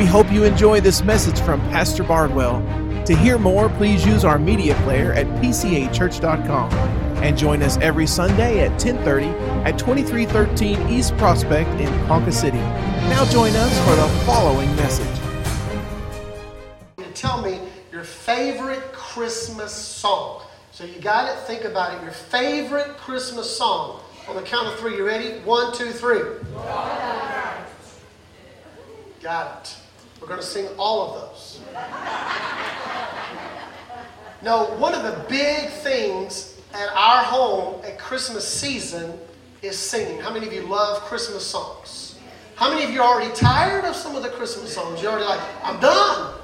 We hope you enjoy this message from Pastor Bardwell. To hear more, please use our media player at pcachurch.com and join us every Sunday at 10:30 at 2313 East Prospect in Ponca City. Now join us for the following message. Tell me your favorite Christmas song. So you got it. Think about it. Your favorite Christmas song. On the count of three, you ready? One, two, three. Got it. We're going to sing all of those. no, one of the big things at our home at Christmas season is singing. How many of you love Christmas songs? How many of you are already tired of some of the Christmas songs? You're already like, I'm done.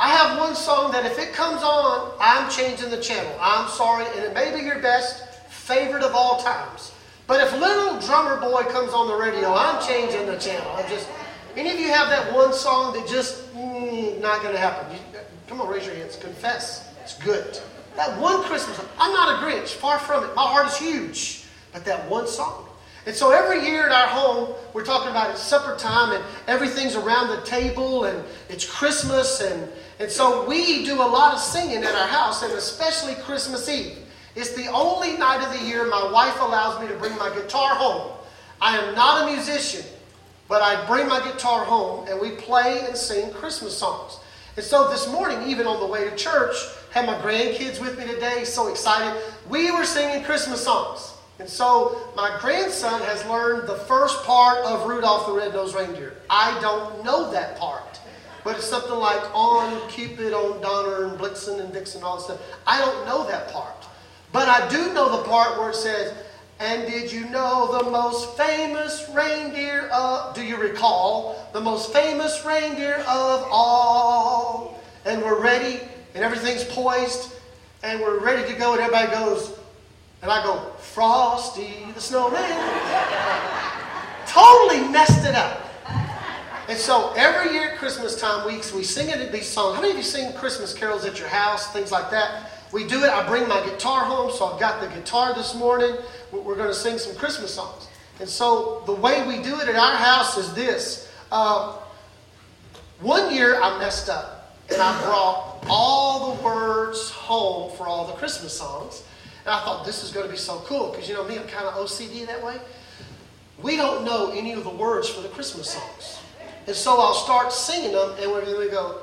I have one song that if it comes on, I'm changing the channel. I'm sorry, and it may be your best favorite of all times. But if Little Drummer Boy comes on the radio, I'm changing the channel. I'm just any of you have that one song that just mm, not going to happen? You, come on, raise your hands. Confess. It's good. That one Christmas, I'm not a Grinch. Far from it. My heart is huge. But that one song. And so every year at our home, we're talking about it's supper time and everything's around the table and it's Christmas. And, and so we do a lot of singing at our house and especially Christmas Eve. It's the only night of the year my wife allows me to bring my guitar home. I am not a musician. But I bring my guitar home and we play and sing Christmas songs. And so this morning, even on the way to church, had my grandkids with me today, so excited. We were singing Christmas songs. And so my grandson has learned the first part of Rudolph the Red-Nosed Reindeer. I don't know that part. But it's something like on Cupid, on Donner, and Blitzen, and Vixen, and all that stuff. I don't know that part. But I do know the part where it says, and did you know the most famous reindeer of, do you recall, the most famous reindeer of all? And we're ready, and everything's poised, and we're ready to go, and everybody goes, and I go, Frosty the Snowman. totally messed it up. And so every year at Christmas time weeks, we sing it these songs. How many of you sing Christmas carols at your house, things like that? We do it. I bring my guitar home, so I've got the guitar this morning. We're going to sing some Christmas songs. And so the way we do it at our house is this. Uh, one year I messed up, and I brought all the words home for all the Christmas songs. And I thought this is going to be so cool because you know me, I'm kind of OCD that way. We don't know any of the words for the Christmas songs. And so I'll start singing them, and we go,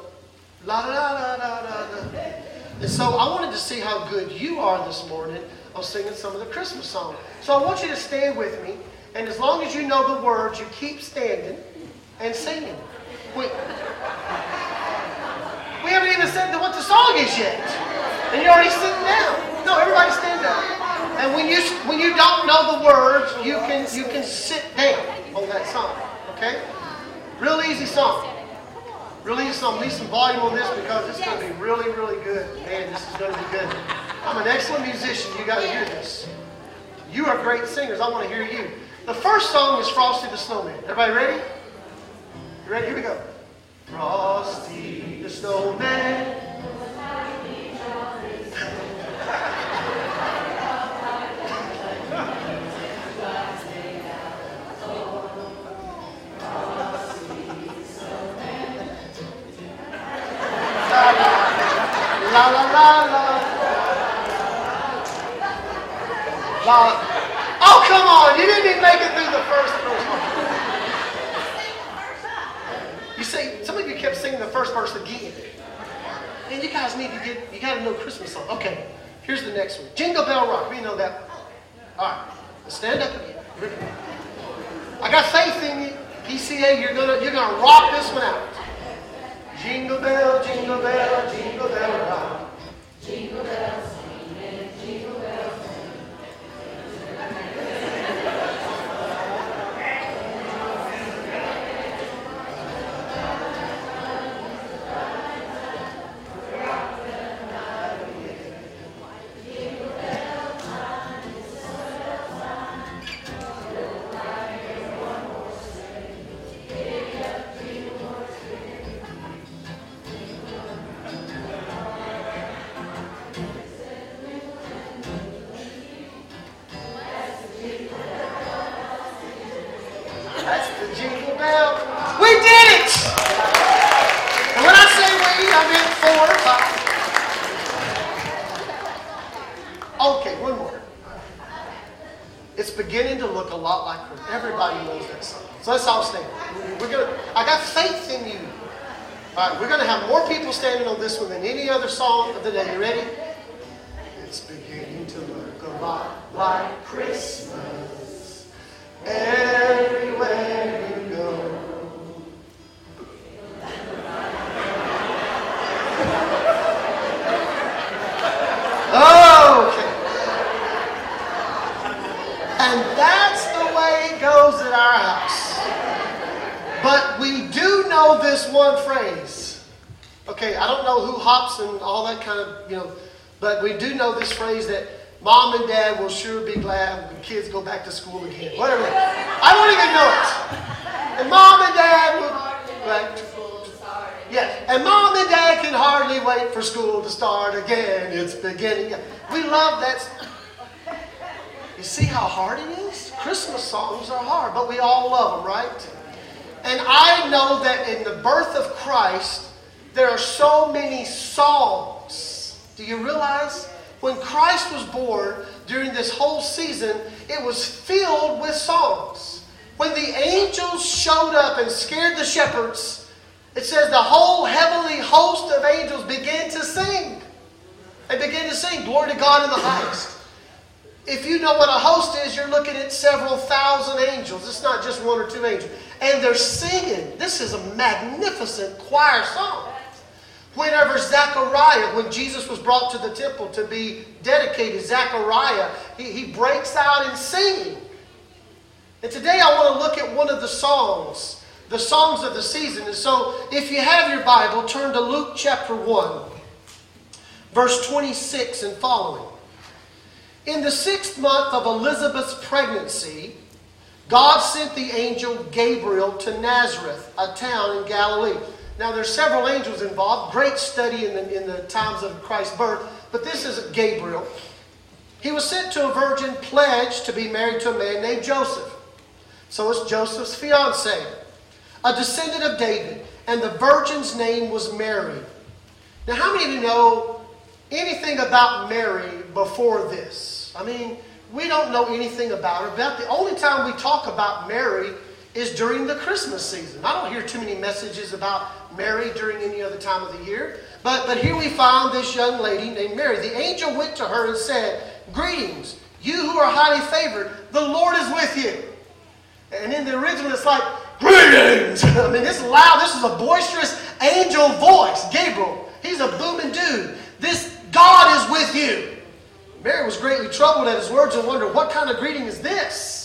la la la la la la. And so I wanted to see how good you are this morning of singing some of the Christmas songs. So I want you to stand with me, and as long as you know the words, you keep standing and singing. We, we haven't even said what the song is yet, and you're already sitting down. No, everybody stand up. And when you when you don't know the words, you can you can sit down on that song. Okay? Real easy song. Really, some need some volume on this because it's going to be really, really good. Man, this is going to be good. I'm an excellent musician. You got to hear this. You are great singers. I want to hear you. The first song is Frosty the Snowman. Everybody ready? You ready? Here we go. Frosty the Snowman. La. Oh, come on. You didn't even make it through the first verse. You see, some of you kept singing the first verse again. And you guys need to get, you got to know Christmas song. Okay, here's the next one. Jingle Bell Rock. We know that. All right, stand up again. I got faith in you. PCA, you're gonna you're gonna rock this one out. Jingle bell, jingle bell, jingle bell rock. Hops and all that kind of, you know, but we do know this phrase that mom and dad will sure be glad when kids go back to school again. Whatever. I don't even know it. And mom and dad will, right? Yes, and mom and dad can hardly wait for school to start again. It's beginning. We love that. You see how hard it is? Christmas songs are hard, but we all love them, right? And I know that in the birth of Christ, there are so many songs. Do you realize? When Christ was born during this whole season, it was filled with songs. When the angels showed up and scared the shepherds, it says the whole heavenly host of angels began to sing. They began to sing, Glory to God in the highest. If you know what a host is, you're looking at several thousand angels. It's not just one or two angels. And they're singing. This is a magnificent choir song. Whenever Zechariah, when Jesus was brought to the temple to be dedicated, Zechariah, he, he breaks out in singing. And today I want to look at one of the songs the songs of the season. And so, if you have your Bible, turn to Luke chapter 1, verse 26 and following. In the sixth month of Elizabeth's pregnancy, God sent the angel Gabriel to Nazareth, a town in Galilee. Now, there's several angels involved. Great study in the, in the times of Christ's birth. But this is Gabriel. He was sent to a virgin pledged to be married to a man named Joseph. So it's Joseph's fiancee a descendant of David, and the virgin's name was Mary. Now, how many of you know anything about Mary before this? I mean, we don't know anything about her. About the only time we talk about Mary is during the Christmas season. I don't hear too many messages about Mary during any other time of the year. But, but here we find this young lady named Mary. The angel went to her and said, Greetings, you who are highly favored, the Lord is with you. And in the original, it's like, Greetings! I mean, this loud. This is a boisterous angel voice. Gabriel. He's a booming dude. This God is with you. Mary was greatly troubled at his words and wondered, What kind of greeting is this?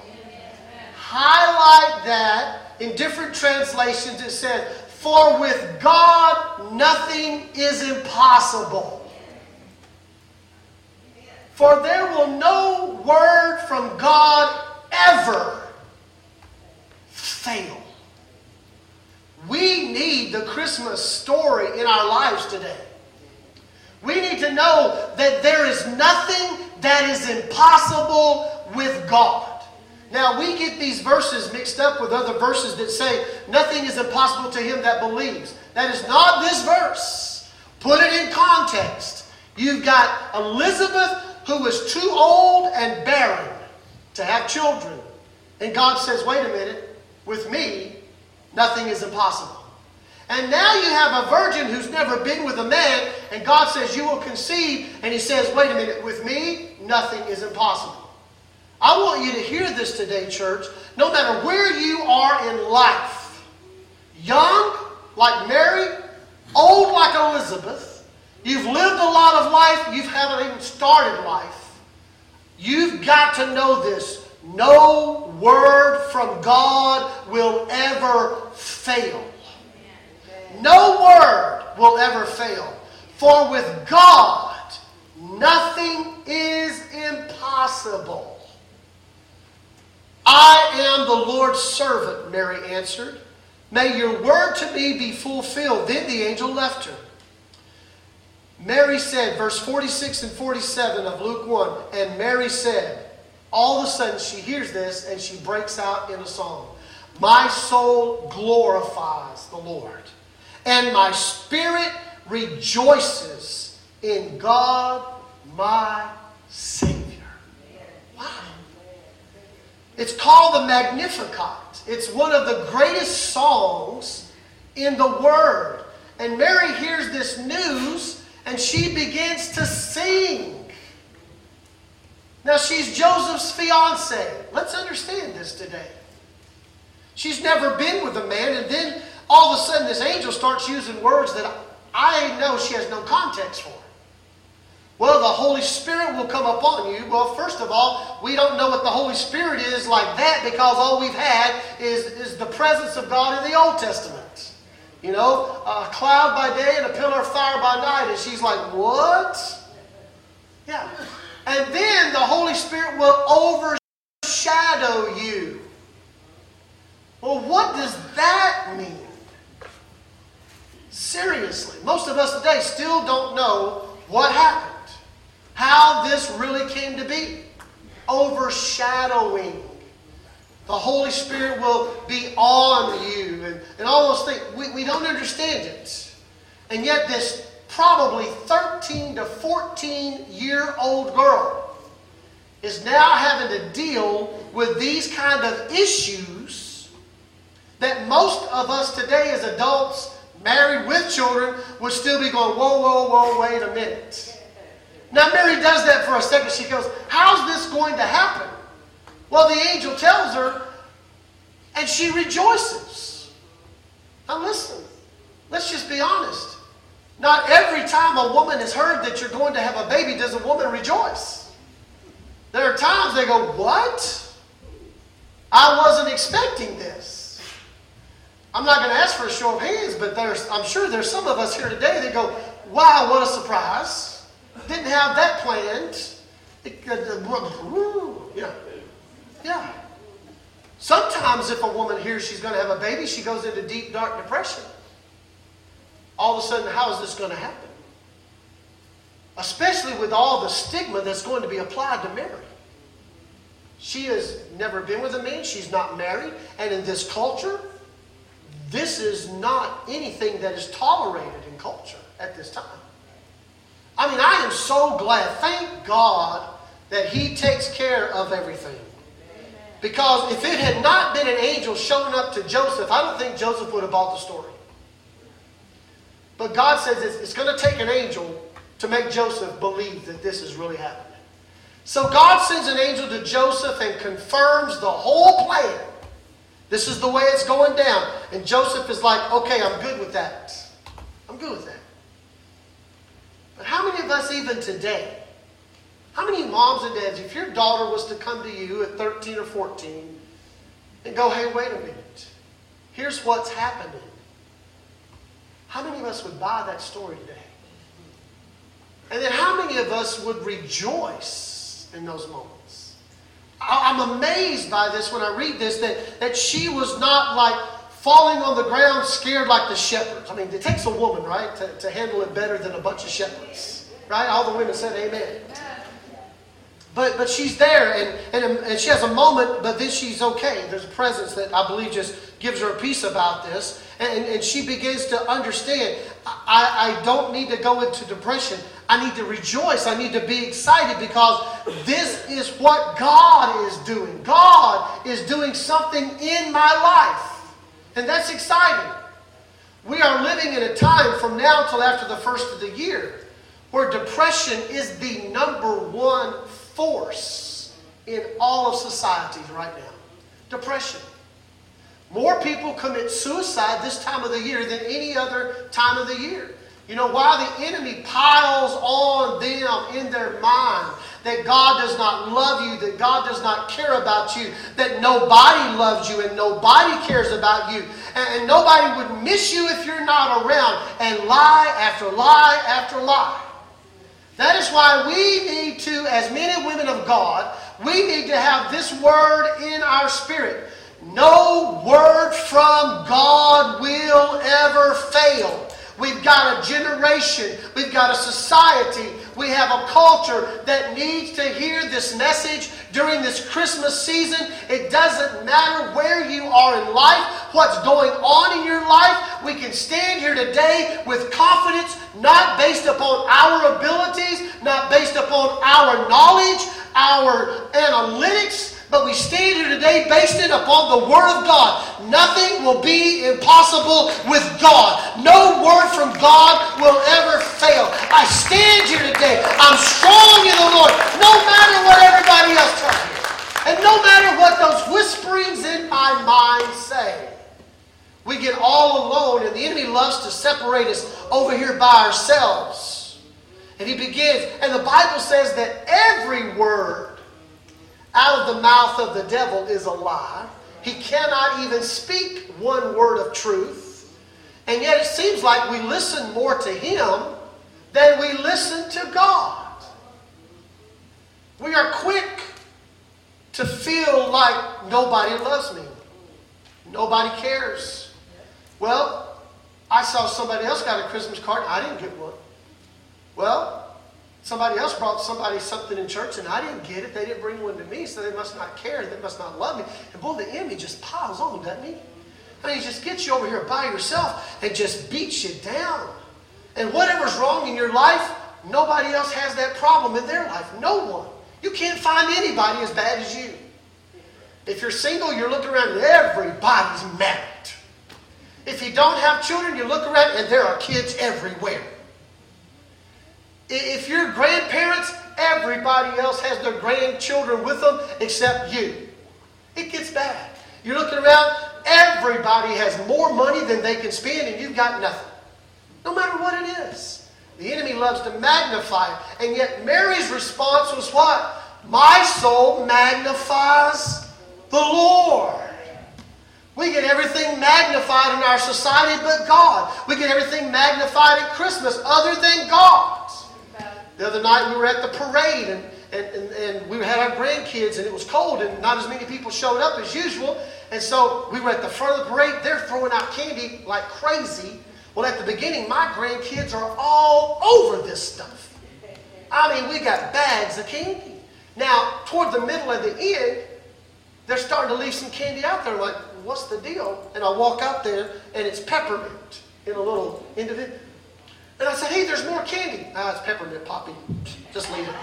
Highlight that in different translations, it said, For with God nothing is impossible. For there will no word from God ever fail. We need the Christmas story in our lives today. We need to know that there is nothing that is impossible with God. Now, we get these verses mixed up with other verses that say, nothing is impossible to him that believes. That is not this verse. Put it in context. You've got Elizabeth, who was too old and barren to have children. And God says, wait a minute, with me, nothing is impossible. And now you have a virgin who's never been with a man, and God says, You will conceive. And he says, Wait a minute, with me, nothing is impossible. I want you to hear this today, church. No matter where you are in life, young like Mary, old like Elizabeth, you've lived a lot of life, you haven't even started life. You've got to know this. No word from God will ever fail. No word will ever fail. For with God, nothing is impossible. I am the Lord's servant, Mary answered. May your word to me be fulfilled. Then the angel left her. Mary said, verse 46 and 47 of Luke 1, and Mary said, all of a sudden she hears this and she breaks out in a song. My soul glorifies the Lord, and my spirit rejoices in God my Savior. Wow. It's called the Magnificat. It's one of the greatest songs in the Word. And Mary hears this news and she begins to sing. Now, she's Joseph's fiance. Let's understand this today. She's never been with a man, and then all of a sudden, this angel starts using words that I know she has no context for. Well, the Holy Spirit will come upon you. Well, first of all, we don't know what the Holy Spirit is like that because all we've had is, is the presence of God in the Old Testament. You know, a cloud by day and a pillar of fire by night. And she's like, what? Yeah. And then the Holy Spirit will overshadow you. Well, what does that mean? Seriously, most of us today still don't know what happened how this really came to be. Overshadowing. The Holy Spirit will be on you and, and all those things. We, we don't understand it. And yet, this probably 13 to 14 year old girl is now having to deal with these kind of issues that most of us today as adults married with children would still be going, whoa, whoa, whoa, wait a minute. Now, Mary does that for a second. She goes, How's this going to happen? Well, the angel tells her, and she rejoices. Now, listen, let's just be honest. Not every time a woman has heard that you're going to have a baby does a woman rejoice. There are times they go, What? I wasn't expecting this. I'm not going to ask for a show of hands, but I'm sure there's some of us here today that go, Wow, what a surprise. Didn't have that planned. Yeah. Yeah. Sometimes if a woman hears she's going to have a baby, she goes into deep, dark depression. All of a sudden, how is this going to happen? Especially with all the stigma that's going to be applied to Mary. She has never been with a man, she's not married, and in this culture, this is not anything that is tolerated in culture at this time. I mean, I am so glad. Thank God that He takes care of everything. Because if it had not been an angel showing up to Joseph, I don't think Joseph would have bought the story. But God says it's, it's going to take an angel to make Joseph believe that this is really happening. So God sends an angel to Joseph and confirms the whole plan. This is the way it's going down. And Joseph is like, okay, I'm good with that. I'm good with that. But how many of us, even today, how many moms and dads, if your daughter was to come to you at 13 or 14 and go, hey, wait a minute, here's what's happening, how many of us would buy that story today? And then how many of us would rejoice in those moments? I'm amazed by this when I read this that, that she was not like falling on the ground scared like the shepherds. I mean, it takes a woman, right, to, to handle it better than a bunch of shepherds. Right? All the women said amen. But, but she's there and, and, and she has a moment, but then she's okay. There's a presence that I believe just gives her a peace about this. And, and she begins to understand I, I don't need to go into depression. I need to rejoice. I need to be excited because this is what God is doing. God is doing something in my life. And that's exciting. We are living in a time from now till after the first of the year where depression is the number one force in all of societies right now. Depression. More people commit suicide this time of the year than any other time of the year. You know why? The enemy piles on them in their mind that God does not love you, that God does not care about you, that nobody loves you and nobody cares about you, and, and nobody would miss you if you're not around, and lie after lie after lie. That is why we need to, as men and women of God, we need to have this word in our spirit. No word from God will ever fail. We've got a generation, we've got a society, we have a culture that needs to hear this message during this Christmas season. It doesn't matter where you are in life, what's going on in your life. We can stand here today with confidence, not based upon our abilities, not based upon our knowledge, our analytics, but we stand here today based it upon the Word of God. Nothing will be impossible with God. No word from God will ever fail. I stand here today. I'm strong in the Lord, no matter what everybody else tells me. And no matter what those whisperings in my mind say. We get all alone, and the enemy loves to separate us over here by ourselves. And he begins, and the Bible says that every word out of the mouth of the devil is a lie. He cannot even speak one word of truth. And yet it seems like we listen more to him than we listen to God. We are quick to feel like nobody loves me. Nobody cares. Well, I saw somebody else got a Christmas card. I didn't get one. Well, Somebody else brought somebody something in church and I didn't get it. They didn't bring one to me, so they must not care. They must not love me. And boy, the enemy just piles on, doesn't he? I mean, he just gets you over here by yourself and just beats you down. And whatever's wrong in your life, nobody else has that problem in their life. No one. You can't find anybody as bad as you. If you're single, you're looking around and everybody's married. If you don't have children, you look around and there are kids everywhere. If you're grandparents, everybody else has their grandchildren with them except you. It gets bad. You're looking around, everybody has more money than they can spend, and you've got nothing. No matter what it is. The enemy loves to magnify it. And yet, Mary's response was what? My soul magnifies the Lord. We get everything magnified in our society but God. We get everything magnified at Christmas other than God. The other night we were at the parade and, and, and, and, we had our grandkids and it was cold and not as many people showed up as usual. And so we were at the front of the parade. They're throwing out candy like crazy. Well, at the beginning, my grandkids are all over this stuff. I mean, we got bags of candy. Now, toward the middle of the end, they're starting to leave some candy out there. I'm like, what's the deal? And I walk out there and it's peppermint in a little individual. And I said, hey, there's more candy. Ah, it's peppermint poppy. Just leave it.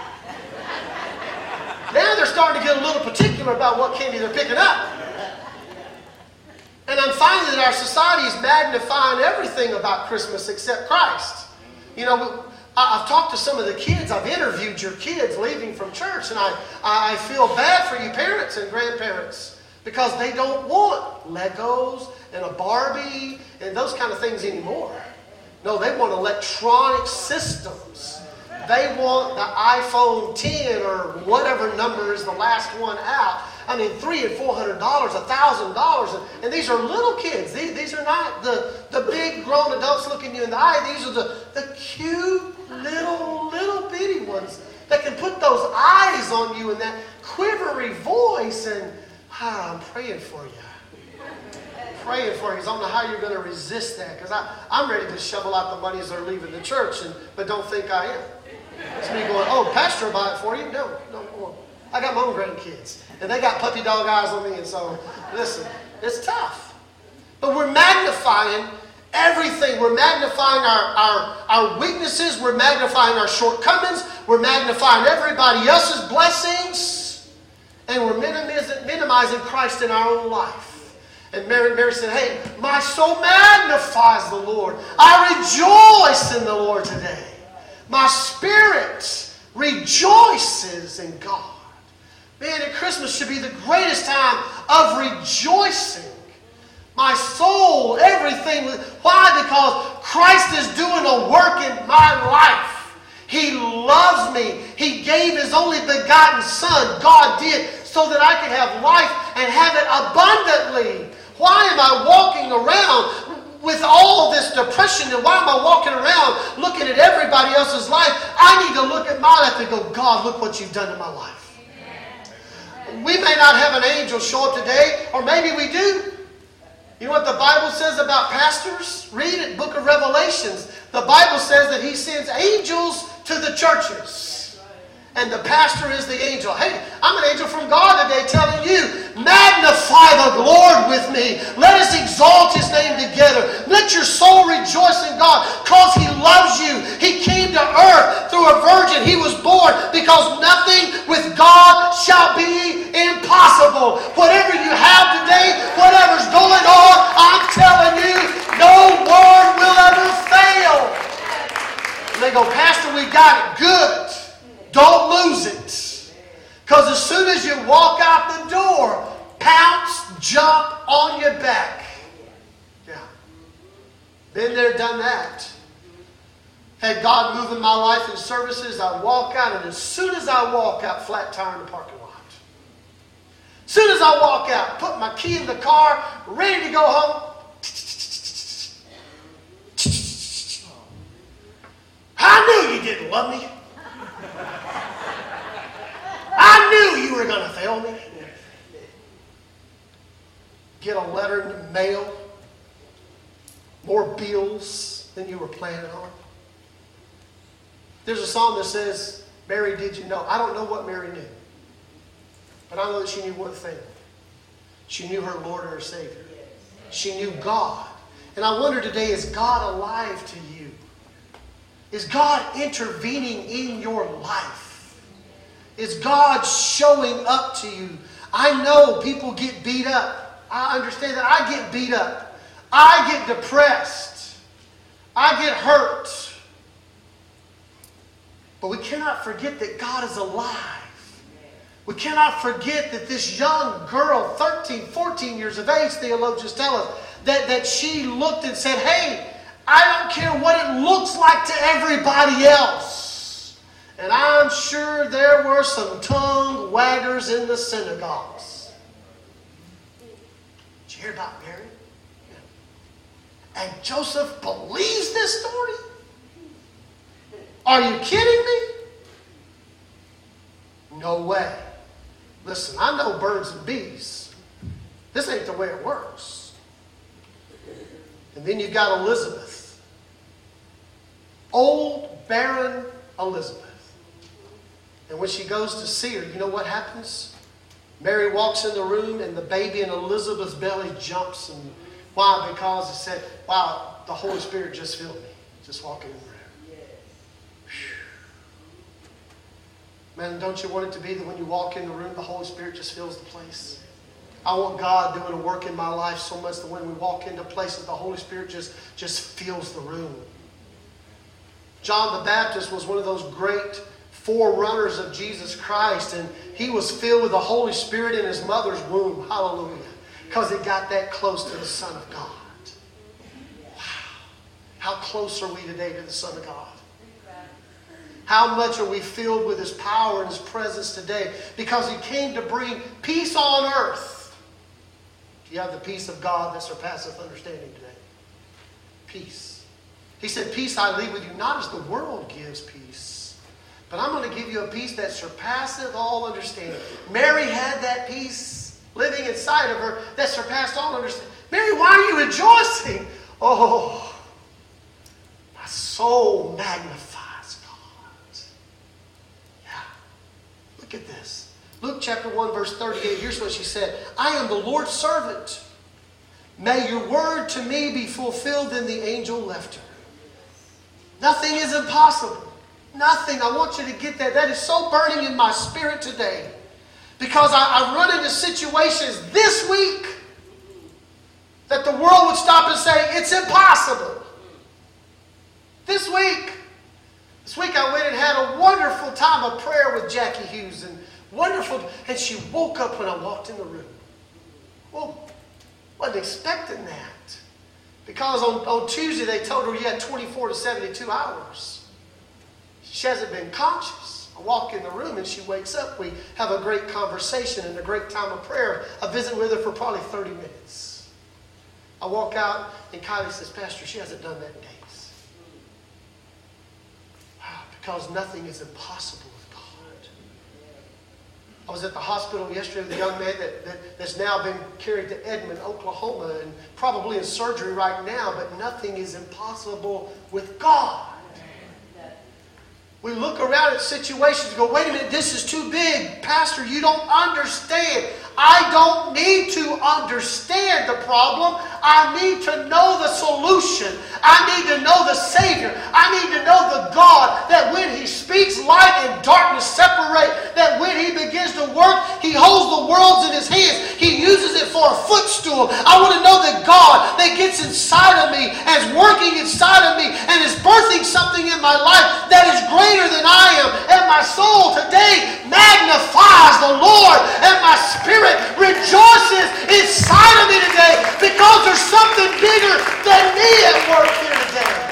now they're starting to get a little particular about what candy they're picking up. And I'm finding that our society is magnifying everything about Christmas except Christ. You know, I've talked to some of the kids. I've interviewed your kids leaving from church, and I, I feel bad for you parents and grandparents because they don't want Legos and a Barbie and those kind of things anymore. No, they want electronic systems. They want the iPhone 10 or whatever number is the last one out. I mean, three and four hundred dollars, a thousand dollars, and these are little kids. These, these are not the, the big grown adults looking you in the eye. These are the, the cute little little bitty ones that can put those eyes on you and that quivery voice. And ah, I'm praying for you praying for because I don't know how you're going to resist that because I'm ready to shovel out the money as they're leaving the church, and, but don't think I am. It's me going, oh, pastor will buy it for you. No, no, no. I got my own grandkids, and they got puppy dog eyes on me, and so, listen, it's tough. But we're magnifying everything. We're magnifying our, our, our weaknesses, we're magnifying our shortcomings, we're magnifying everybody else's blessings, and we're minimizing Christ in our own life. And Mary, Mary said, Hey, my soul magnifies the Lord. I rejoice in the Lord today. My spirit rejoices in God. Man, and Christmas should be the greatest time of rejoicing. My soul, everything. Why? Because Christ is doing a work in my life. He loves me. He gave His only begotten Son, God did, so that I could have life and have it abundantly. Why am I walking around with all this depression and why am I walking around looking at everybody else's life? I need to look at my life and go, God, look what you've done in my life. We may not have an angel show up today, or maybe we do. You know what the Bible says about pastors? Read it, book of Revelations. The Bible says that he sends angels to the churches and the pastor is the angel. Hey, I'm an angel from God today telling you, magnify the Lord with me. Let us exalt his name together. Let your soul rejoice in God because he loves you. He came to earth through a virgin. He was born because nothing with God shall be impossible. Whatever you have today, whatever's going on, I'm telling you, no word will ever fail. And they go, Pastor, we got it. Good. Don't lose it. Because as soon as you walk out the door, pounce, jump on your back. Yeah. Been there, done that. Had God move in my life in services, I walk out, and as soon as I walk out, flat tire in the parking lot. As soon as I walk out, put my key in the car, ready to go home. I knew you didn't love me. I knew you were going to fail me. Get a letter in the mail, more bills than you were planning on. There's a song that says, Mary, did you know? I don't know what Mary knew, but I know that she knew one thing. She knew her Lord and her Savior. She knew God. And I wonder today, is God alive to you? Is God intervening in your life? Is God showing up to you? I know people get beat up. I understand that. I get beat up. I get depressed. I get hurt. But we cannot forget that God is alive. We cannot forget that this young girl, 13, 14 years of age, theologians tell us, that, that she looked and said, Hey, I don't care what it looks like to everybody else. And I'm sure there were some tongue waggers in the synagogues. Did you hear about Mary? And Joseph believes this story? Are you kidding me? No way. Listen, I know birds and bees. This ain't the way it works. And then you've got Elizabeth. Old, barren Elizabeth. And when she goes to see her, you know what happens? Mary walks in the room and the baby in Elizabeth's belly jumps. And why? Because it said, wow, the Holy Spirit just filled me. Just walking in the room. Man, don't you want it to be that when you walk in the room, the Holy Spirit just fills the place? I want God doing a work in my life so much that when we walk into places, the Holy Spirit just, just fills the room. John the Baptist was one of those great forerunners of Jesus Christ, and he was filled with the Holy Spirit in his mother's womb. Hallelujah. Because he got that close to the Son of God. Wow. How close are we today to the Son of God? How much are we filled with His power and His presence today? Because He came to bring peace on earth. Do you have the peace of God that surpasseth understanding today? Peace. He said, Peace I leave with you, not as the world gives peace but I'm going to give you a peace that surpasseth all understanding. Mary had that peace living inside of her that surpassed all understanding. Mary, why are you rejoicing? Oh, my soul magnifies God. Yeah. Look at this. Luke chapter 1, verse 38. Here's what she said I am the Lord's servant. May your word to me be fulfilled. Then the angel left her. Nothing is impossible. Nothing. I want you to get that. That is so burning in my spirit today. Because I, I run into situations this week that the world would stop and say, it's impossible. This week, this week I went and had a wonderful time of prayer with Jackie Hughes and wonderful, and she woke up when I walked in the room. Well, Wasn't expecting that. Because on, on Tuesday they told her you had 24 to 72 hours. She hasn't been conscious. I walk in the room and she wakes up. We have a great conversation and a great time of prayer. I visit with her for probably 30 minutes. I walk out and Kylie says, Pastor, she hasn't done that in days. Wow, because nothing is impossible with God. I was at the hospital yesterday with a young man that, that, that's now been carried to Edmond, Oklahoma, and probably in surgery right now, but nothing is impossible with God. We look around at situations and go, wait a minute, this is too big. Pastor, you don't understand. I don't need to understand the problem. I need to know the solution. I need to know the Savior. I need to know the God that when He speaks, light and darkness separate. That when He begins to work, He holds the worlds in His hands. He uses it for a footstool. I want to know that God that gets inside of me, and is working inside of me, and is birthing something in my life that is greater than I am. And my soul today magnifies the Lord, and my spirit Spirit rejoices inside of me today because there's something bigger than me at work here today.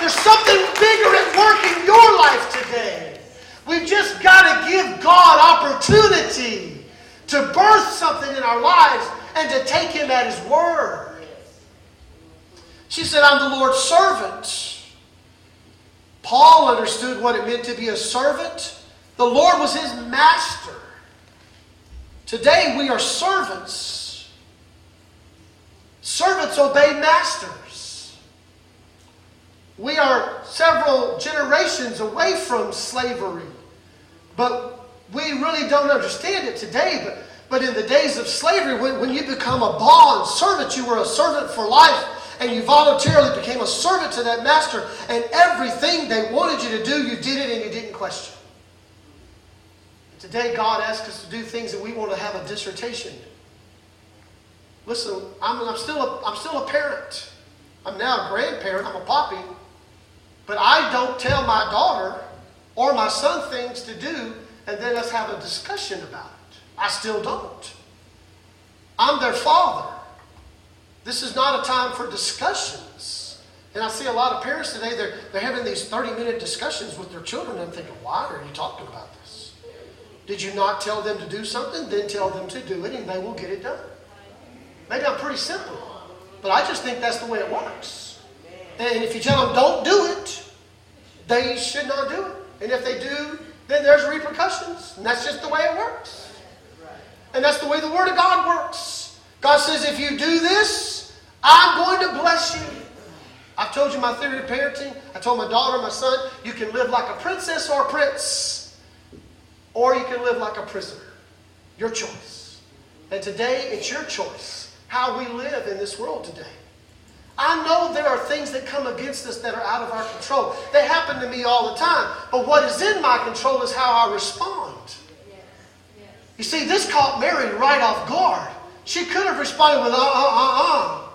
There's something bigger at work in your life today. We've just got to give God opportunity to birth something in our lives and to take Him at His word. She said, I'm the Lord's servant. Paul understood what it meant to be a servant. The Lord was his master. Today we are servants. Servants obey masters. We are several generations away from slavery, but we really don't understand it today. But, but in the days of slavery, when, when you become a bond servant, you were a servant for life and you voluntarily became a servant to that master, and everything they wanted you to do, you did it and you didn't question. Today, God asks us to do things that we want to have a dissertation. Listen, I'm, I'm, still a, I'm still a parent. I'm now a grandparent. I'm a poppy. But I don't tell my daughter or my son things to do and then let's have a discussion about it. I still don't. I'm their father. This is not a time for discussions. And I see a lot of parents today, they're, they're having these 30 minute discussions with their children, and I'm thinking, why are you talking about this? Did you not tell them to do something? Then tell them to do it and they will get it done. Maybe I'm pretty simple, but I just think that's the way it works. And if you tell them don't do it, they should not do it. And if they do, then there's repercussions. And that's just the way it works. And that's the way the Word of God works. God says, if you do this, I'm going to bless you. I've told you my theory of parenting. I told my daughter, my son, you can live like a princess or a prince. Or you can live like a prisoner. Your choice. And today, it's your choice how we live in this world today. I know there are things that come against us that are out of our control. They happen to me all the time. But what is in my control is how I respond. You see, this caught Mary right off guard. She could have responded with, uh, uh, uh, uh.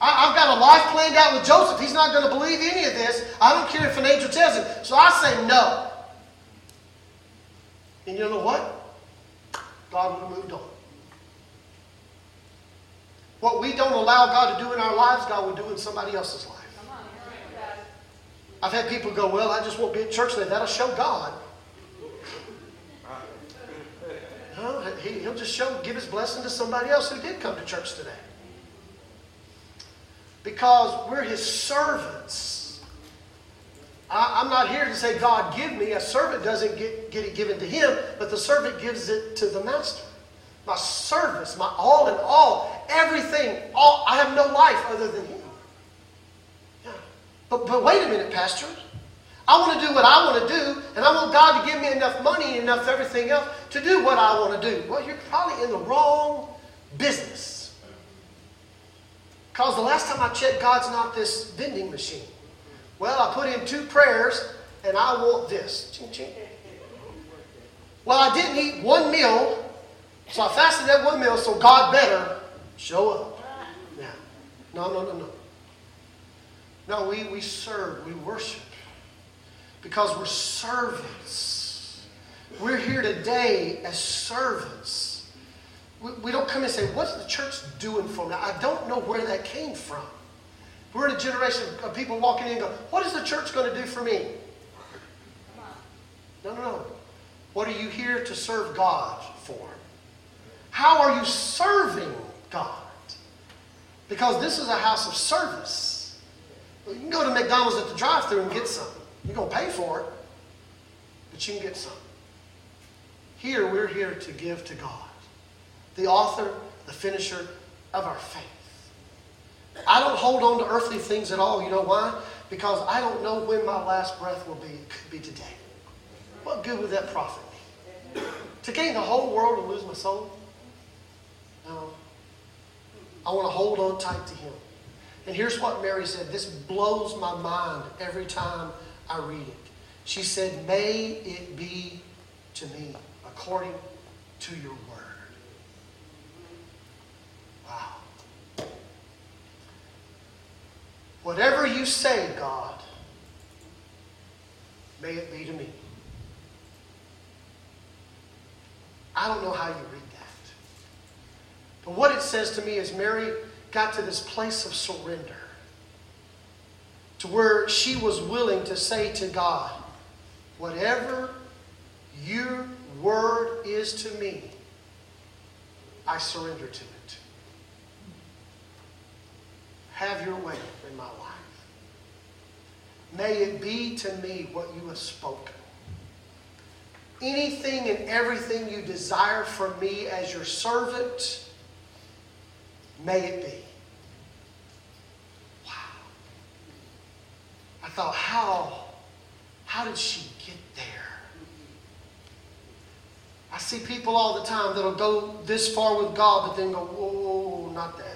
I, have got a life planned out with Joseph. He's not going to believe any of this. I don't care if an angel tells him. So I say no. And you know what? God would have moved on. What we don't allow God to do in our lives, God will do in somebody else's life. I've had people go, Well, I just won't be at church today. That'll show God. No, he, will just show, give his blessing to somebody else who did come to church today. Because we're his servants. I, am not here to say, God, give me. A servant doesn't get, get it given to him, but the servant gives it to the master. My service, my all in all, everything, all, I have no life other than him. Yeah. But, but wait a minute, Pastor. I want to do what I want to do, and I want God to give me enough money and enough everything else to do what I want to do. Well, you're probably in the wrong business. Because the last time I checked, God's not this vending machine. Well, I put in two prayers and I want this. Ching, ching. Well, I didn't eat one meal, so I fasted that one meal, so God better show up. Now, No, no, no, no. No, we, we serve, we worship because we're servants. We're here today as servants. we, we don't come and say, What's the church doing for me? I don't know where that came from. We're in a generation of people walking in and go, What is the church going to do for me? No, no, no. What are you here to serve God for? How are you serving God? Because this is a house of service. You can go to McDonald's at the drive thru and get something. You're going to pay for it, but you can get some. Here, we're here to give to God, the author, the finisher of our faith. I don't hold on to earthly things at all. You know why? Because I don't know when my last breath will be. It could be today. What good would that profit me? To gain the whole world and lose my soul? No. I want to hold on tight to Him. And here's what Mary said. This blows my mind every time I read it. She said, May it be to me according to your word. Wow. Whatever you say, God, may it be to me. I don't know how you read that. But what it says to me is Mary got to this place of surrender to where she was willing to say to God, Whatever your word is to me, I surrender to it. Have your way in my life. May it be to me what you have spoken. Anything and everything you desire from me as your servant, may it be. Wow. I thought, how, how did she get there? I see people all the time that'll go this far with God, but then go, whoa, not that.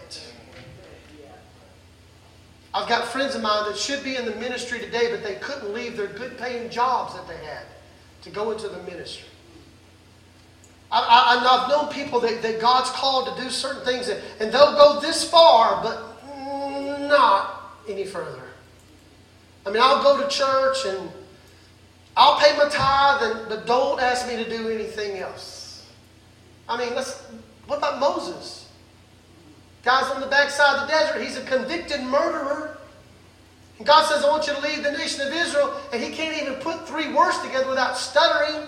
I've got friends of mine that should be in the ministry today, but they couldn't leave their good paying jobs that they had to go into the ministry. I, have known people that, that God's called to do certain things, and, and they'll go this far, but not any further. I mean, I'll go to church and I'll pay my tithe, and, but don't ask me to do anything else. I mean, let's, what about Moses? Guy's on the backside of the desert. He's a convicted murderer. And God says, I want you to lead the nation of Israel. And he can't even put three words together without stuttering.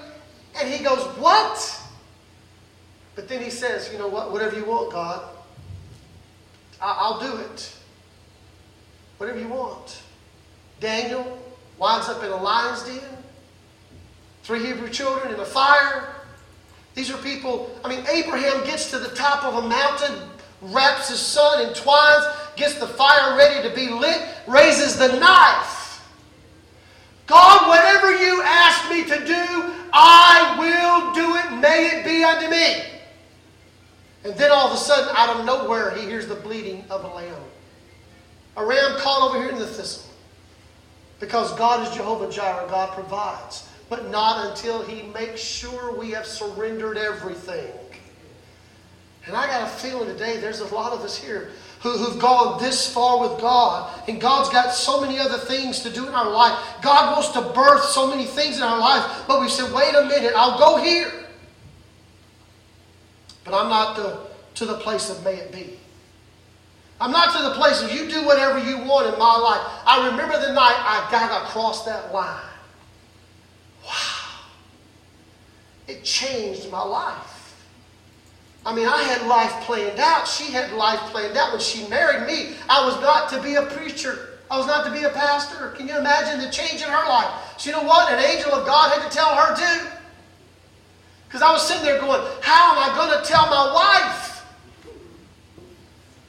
And he goes, What? But then he says, You know what? Whatever you want, God, I'll do it. Whatever you want. Daniel winds up in a lion's den. Three Hebrew children in a fire. These are people, I mean, Abraham gets to the top of a mountain, wraps his son in twines, gets the fire ready to be lit, raises the knife. God, whatever you ask me to do, I will do it. May it be unto me. And then all of a sudden, out of nowhere, he hears the bleating of a lamb. A ram caught over here in the thistle. Because God is Jehovah Jireh, God provides. But not until He makes sure we have surrendered everything. And I got a feeling today there's a lot of us here who, who've gone this far with God, and God's got so many other things to do in our life. God wants to birth so many things in our life, but we said, wait a minute, I'll go here. But I'm not to, to the place of may it be. I'm not to the place of you do whatever you want in my life. I remember the night I got across that line. Wow. It changed my life. I mean, I had life planned out. She had life planned out. When she married me, I was not to be a preacher. I was not to be a pastor. Can you imagine the change in her life? So you know what? An angel of God had to tell her too. Because I was sitting there going, how am I going to tell my wife?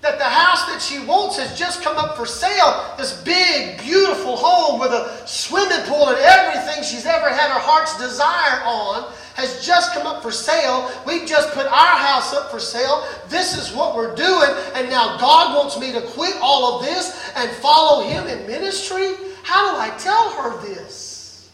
that the house that she wants has just come up for sale. This big, beautiful home with a swimming pool and everything she's ever had her heart's desire on has just come up for sale. We've just put our house up for sale. This is what we're doing. And now God wants me to quit all of this and follow Him in ministry? How do I tell her this?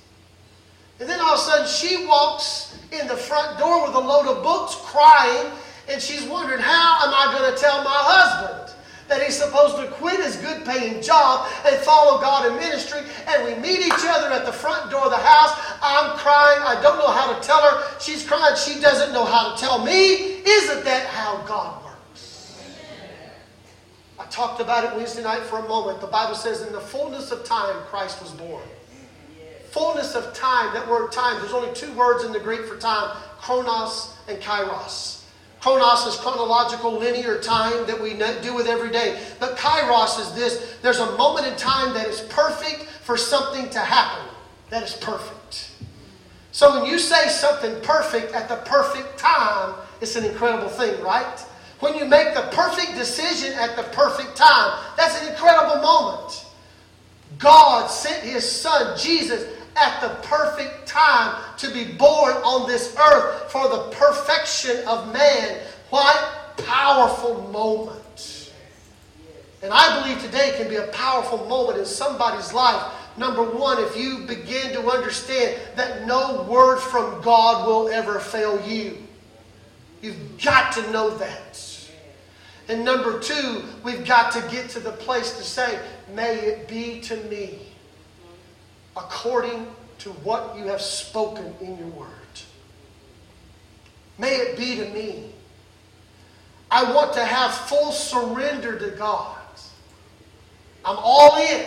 And then all of a sudden she walks in the front door with a load of books crying and she's wondering, how am I going to tell my husband that he's supposed to quit his good paying job and follow God in ministry? And we meet each other at the front door of the house. I'm crying. I don't know how to tell her. She's crying. She doesn't know how to tell me. Isn't that how God works? I talked about it Wednesday night for a moment. The Bible says, in the fullness of time, Christ was born. Fullness of time, that word time, there's only two words in the Greek for time chronos and kairos. Chronos is chronological linear time that we do with every day. But kairos is this there's a moment in time that is perfect for something to happen. That is perfect. So when you say something perfect at the perfect time, it's an incredible thing, right? When you make the perfect decision at the perfect time, that's an incredible moment. God sent his son, Jesus, at the perfect time to be born on this earth for the perfection of man. What powerful moment. And I believe today can be a powerful moment in somebody's life. Number one, if you begin to understand that no word from God will ever fail you. You've got to know that. And number two, we've got to get to the place to say, May it be to me according to what you have spoken in your word. May it be to me. I want to have full surrender to God. I'm all in.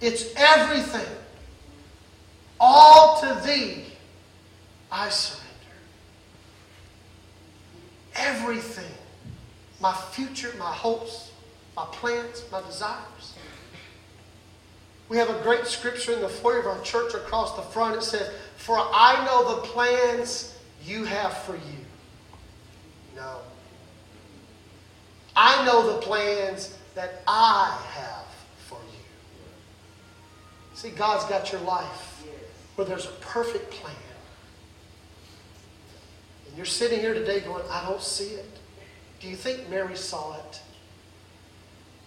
It's everything. All to thee I surrender. Everything. My future, my hopes, my plans, my desires. We have a great scripture in the foyer of our church across the front. It says, For I know the plans you have for you. No. I know the plans that I have for you. See, God's got your life where there's a perfect plan. And you're sitting here today going, I don't see it. Do you think Mary saw it?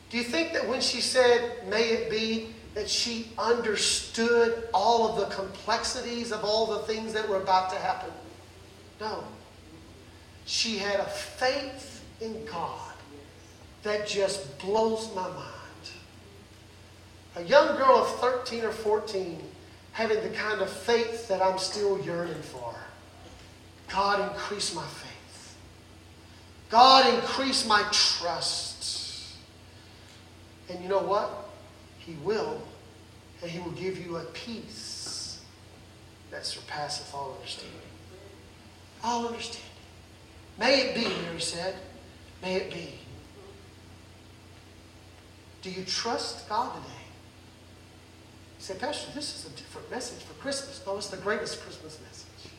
Do you think that when she said, May it be, that she understood all of the complexities of all the things that were about to happen. No. She had a faith in God that just blows my mind. A young girl of 13 or 14 having the kind of faith that I'm still yearning for. God, increase my faith. God, increase my trust. And you know what? He will, and He will give you a peace that surpasseth all understanding. All understanding. May it be, Mary said. May it be. Do you trust God today? You say, Pastor, this is a different message for Christmas. No, it's the greatest Christmas message.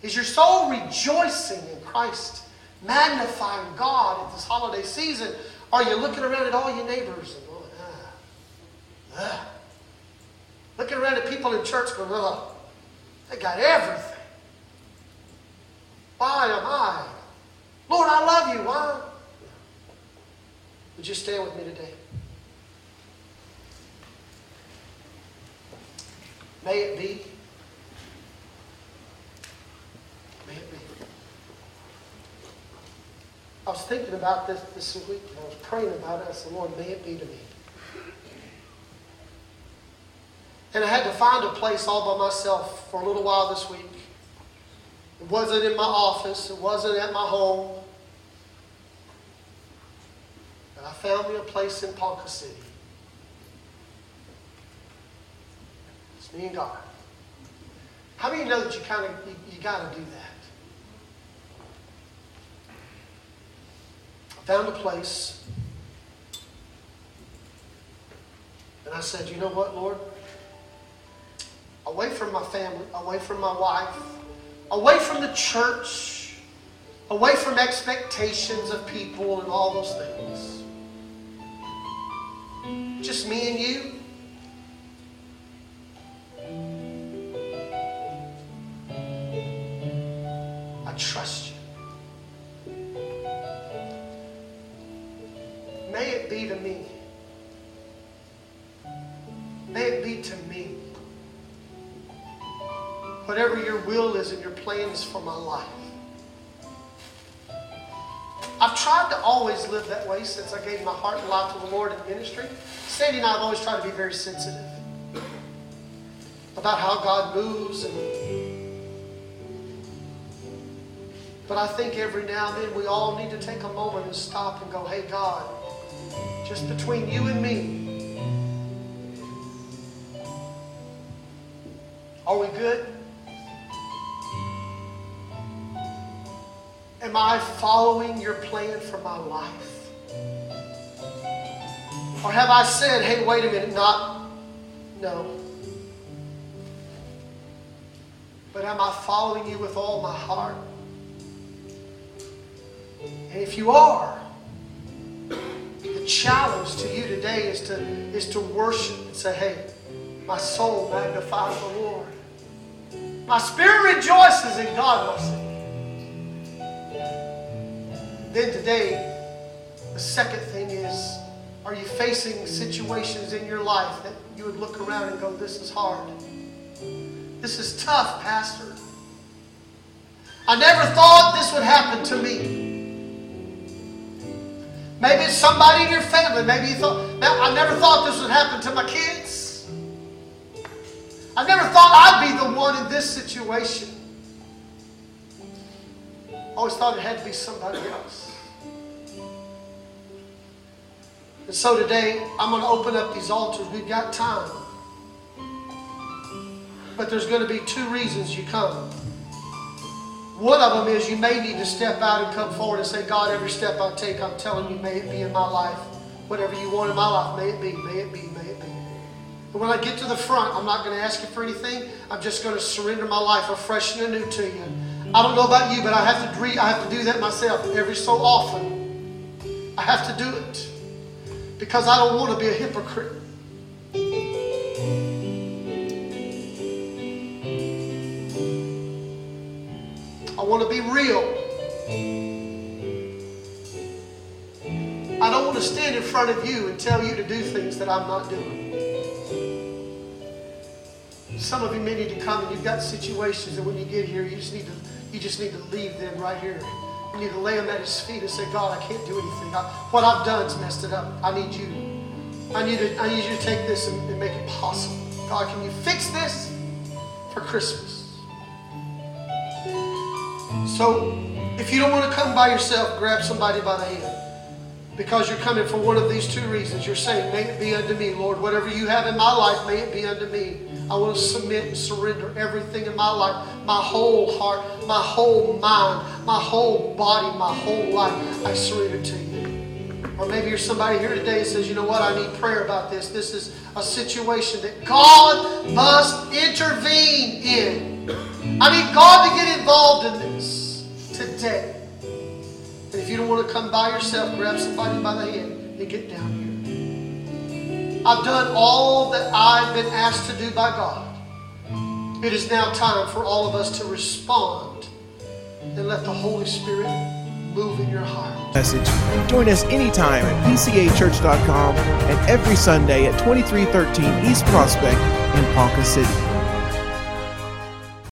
Is your soul rejoicing in Christ, magnifying God at this holiday season? Are you looking around at all your neighbors and Ugh. Looking around at people in church oh, they got everything. Why am I? Lord, I love you. Why? Would you stand with me today? May it be. May it be. I was thinking about this this week, and I was praying about it. I said, Lord, may it be to me. And I had to find a place all by myself for a little while this week. It wasn't in my office, it wasn't at my home. But I found me a place in Ponca City. It's me and God. How many know that you kind of you, you got to do that? I found a place. And I said, you know what, Lord? Away from my family, away from my wife, away from the church, away from expectations of people and all those things. Just me and you. I trust you. May it be to me. Whatever your will is and your plans for my life. I've tried to always live that way since I gave my heart and life to the Lord in ministry. Sandy and I have always tried to be very sensitive. about how God moves and but I think every now and then we all need to take a moment and stop and go, hey God, just between you and me, are we good? I following your plan for my life? Or have I said, hey, wait a minute, not, no. But am I following you with all my heart? And if you are, the challenge to you today is to, is to worship and say, hey, my soul magnifies the Lord. My spirit rejoices in God, my Savior. Then today, the second thing is, are you facing situations in your life that you would look around and go, this is hard? This is tough, Pastor. I never thought this would happen to me. Maybe it's somebody in your family. Maybe you thought, I never thought this would happen to my kids. I never thought I'd be the one in this situation. Always thought it had to be somebody else. And so today, I'm going to open up these altars. We've got time. But there's going to be two reasons you come. One of them is you may need to step out and come forward and say, God, every step I take, I'm telling you, may it be in my life. Whatever you want in my life, may it be, may it be, may it be. And when I get to the front, I'm not going to ask you for anything. I'm just going to surrender my life afresh and anew to you. I don't know about you, but I have to re- I have to do that myself every so often. I have to do it because I don't want to be a hypocrite. I want to be real. I don't want to stand in front of you and tell you to do things that I'm not doing. Some of you may need to come and you've got situations that when you get here, you just need to you just need to leave them right here. You need to lay them at his feet and say, God, I can't do anything. I, what I've done's messed it up. I need you. I need, to, I need you to take this and, and make it possible. God, can you fix this for Christmas? So, if you don't want to come by yourself, grab somebody by the hand. Because you're coming for one of these two reasons. You're saying, May it be unto me, Lord. Whatever you have in my life, may it be unto me. I want to submit and surrender everything in my life, my whole heart, my whole mind, my whole body, my whole life. I surrender to you. Or maybe you're somebody here today that says, you know what, I need prayer about this. This is a situation that God must intervene in. I need God to get involved in this today. And if you don't want to come by yourself, grab somebody by the hand and get down here. I've done all that I've been asked to do by God. It is now time for all of us to respond and let the Holy Spirit move in your heart. Message. Join us anytime at pcachurch.com and every Sunday at 2313 East Prospect in Ponca City.